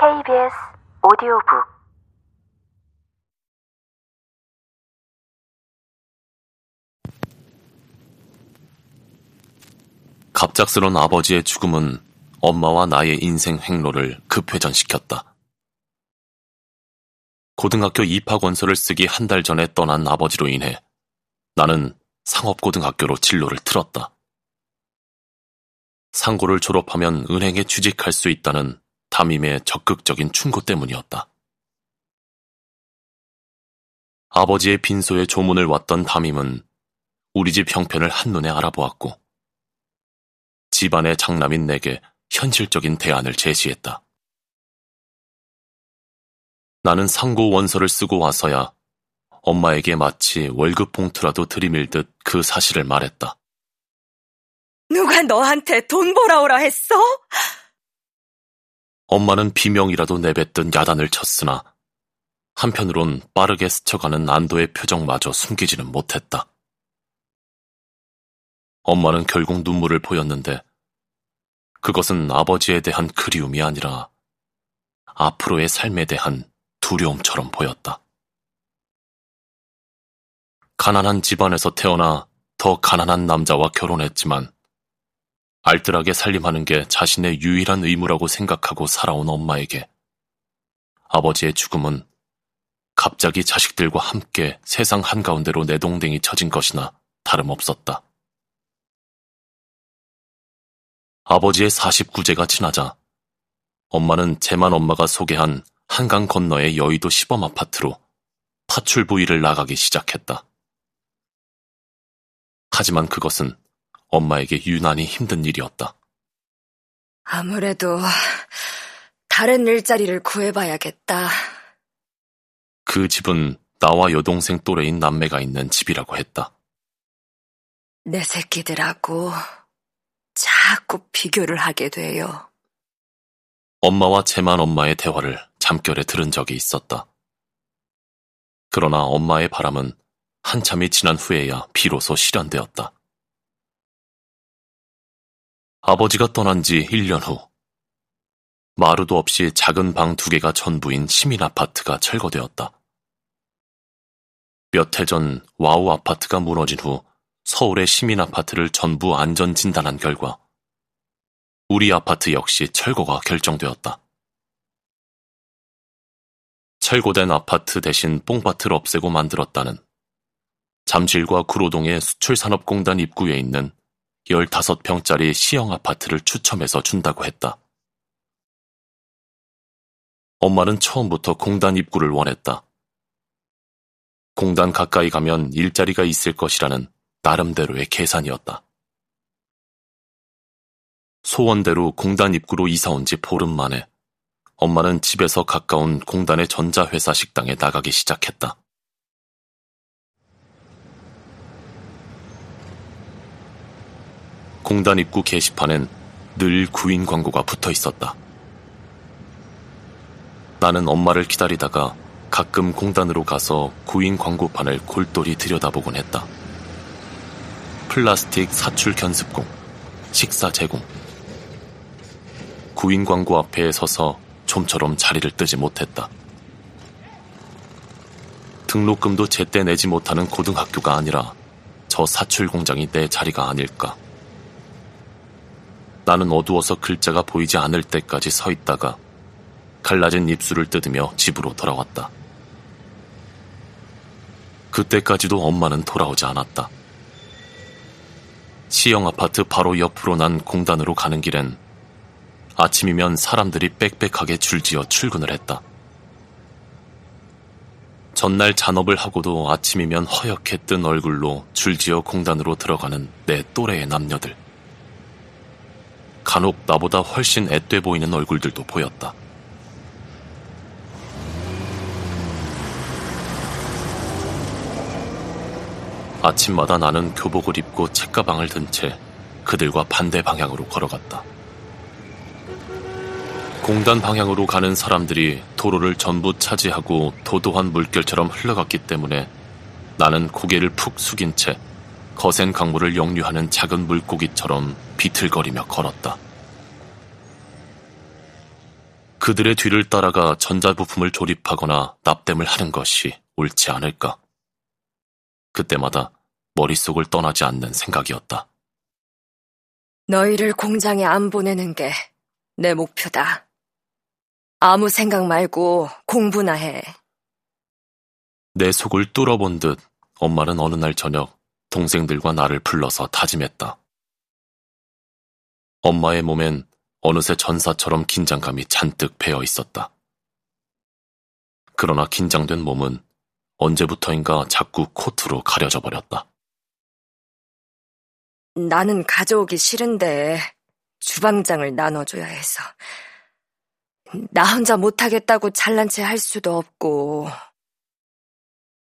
KBS 오디오북 갑작스런 아버지의 죽음은 엄마와 나의 인생 행로를 급회전시켰다. 고등학교 입학 원서를 쓰기 한 달 전에 떠난 아버지로 인해 나는 상업고등학교로 진로를 틀었다. 상고를 졸업하면 은행에 취직할 수 있다는 담임의 적극적인 충고 때문이었다. 아버지의 빈소에 조문을 왔던 담임은 우리 집 형편을 한눈에 알아보았고 집안의 장남인 내게 현실적인 대안을 제시했다. 나는 상고 원서를 쓰고 와서야 엄마에게 마치 월급 봉투라도 들이밀듯 그 사실을 말했다. 누가 너한테 돈 벌어오라 했어? 엄마는 비명이라도 내뱉든 야단을 쳤으나 한편으론 빠르게 스쳐가는 안도의 표정마저 숨기지는 못했다. 엄마는 결국 눈물을 보였는데 그것은 아버지에 대한 그리움이 아니라 앞으로의 삶에 대한 두려움처럼 보였다. 가난한 집안에서 태어나 더 가난한 남자와 결혼했지만 알뜰하게 살림하는 게 자신의 유일한 의무라고 생각하고 살아온 엄마에게 아버지의 죽음은 갑자기 자식들과 함께 세상 한가운데로 내동댕이 쳐진 것이나 다름없었다. 아버지의 49제가 지나자 엄마는 제만 엄마가 소개한 한강 건너의 여의도 시범 아파트로 파출 부위를 나가기 시작했다. 하지만 그것은 엄마에게 유난히 힘든 일이었다. 아무래도 다른 일자리를 구해봐야겠다. 그 집은 나와 여동생 또래인 남매가 있는 집이라고 했다. 내 새끼들하고 자꾸 비교를 하게 돼요. 엄마와 제만 엄마의 대화를 잠결에 들은 적이 있었다. 그러나 엄마의 바람은 한참이 지난 후에야 비로소 실현되었다. 아버지가 떠난 지 1년 후, 마루도 없이 작은 방 두 개가 전부인 시민 아파트가 철거되었다. 몇 해 전 와우 아파트가 무너진 후 서울의 시민 아파트를 전부 안전 진단한 결과 우리 아파트 역시 철거가 결정되었다. 철거된 아파트 대신 뽕밭을 없애고 만들었다는 잠실과 구로동의 수출산업공단 입구에 있는 15평짜리 시형 아파트를 추첨해서 준다고 했다. 엄마는 처음부터 공단 입구를 원했다. 공단 가까이 가면 일자리가 있을 것이라는 나름대로의 계산이었다. 소원대로 공단 입구로 이사 온 지 보름 만에 엄마는 집에서 가까운 공단의 전자회사 식당에 나가기 시작했다. 공단 입구 게시판엔 늘 구인 광고가 붙어 있었다. 나는 엄마를 기다리다가 가끔 공단으로 가서 구인 광고판을 골똘히 들여다보곤 했다. 플라스틱 사출 견습공, 식사 제공. 구인 광고 앞에 서서 좀처럼 자리를 뜨지 못했다. 등록금도 제때 내지 못하는 고등학교가 아니라 저 사출 공장이 내 자리가 아닐까. 나는 어두워서 글자가 보이지 않을 때까지 서 있다가 갈라진 입술을 뜯으며 집으로 돌아왔다. 그때까지도 엄마는 돌아오지 않았다. 시형 아파트 바로 옆으로 난 공단으로 가는 길엔 아침이면 사람들이 빽빽하게 줄지어 출근을 했다. 전날 잔업을 하고도 아침이면 허옇게 뜬 얼굴로 줄지어 공단으로 들어가는 내 또래의 남녀들. 간혹 나보다 훨씬 앳돼 보이는 얼굴들도 보였다. 아침마다 나는 교복을 입고 책가방을 든 채 그들과 반대 방향으로 걸어갔다. 공단 방향으로 가는 사람들이 도로를 전부 차지하고 도도한 물결처럼 흘러갔기 때문에 나는 고개를 푹 숙인 채 거센 강물을 역류하는 작은 물고기처럼 비틀거리며 걸었다. 그들의 뒤를 따라가 전자부품을 조립하거나 납땜을 하는 것이 옳지 않을까. 그때마다 머릿속을 떠나지 않는 생각이었다. 너희를 공장에 안 보내는 게 내 목표다. 아무 생각 말고 공부나 해. 내 속을 뚫어본 듯 엄마는 어느 날 저녁 동생들과 나를 불러서 다짐했다. 엄마의 몸엔 어느새 전사처럼 긴장감이 잔뜩 배어 있었다. 그러나 긴장된 몸은 언제부터인가 자꾸 코트로 가려져 버렸다. 나는 가져오기 싫은데 주방장을 나눠줘야 해서. 나 혼자 못하겠다고 잘난 체 할 수도 없고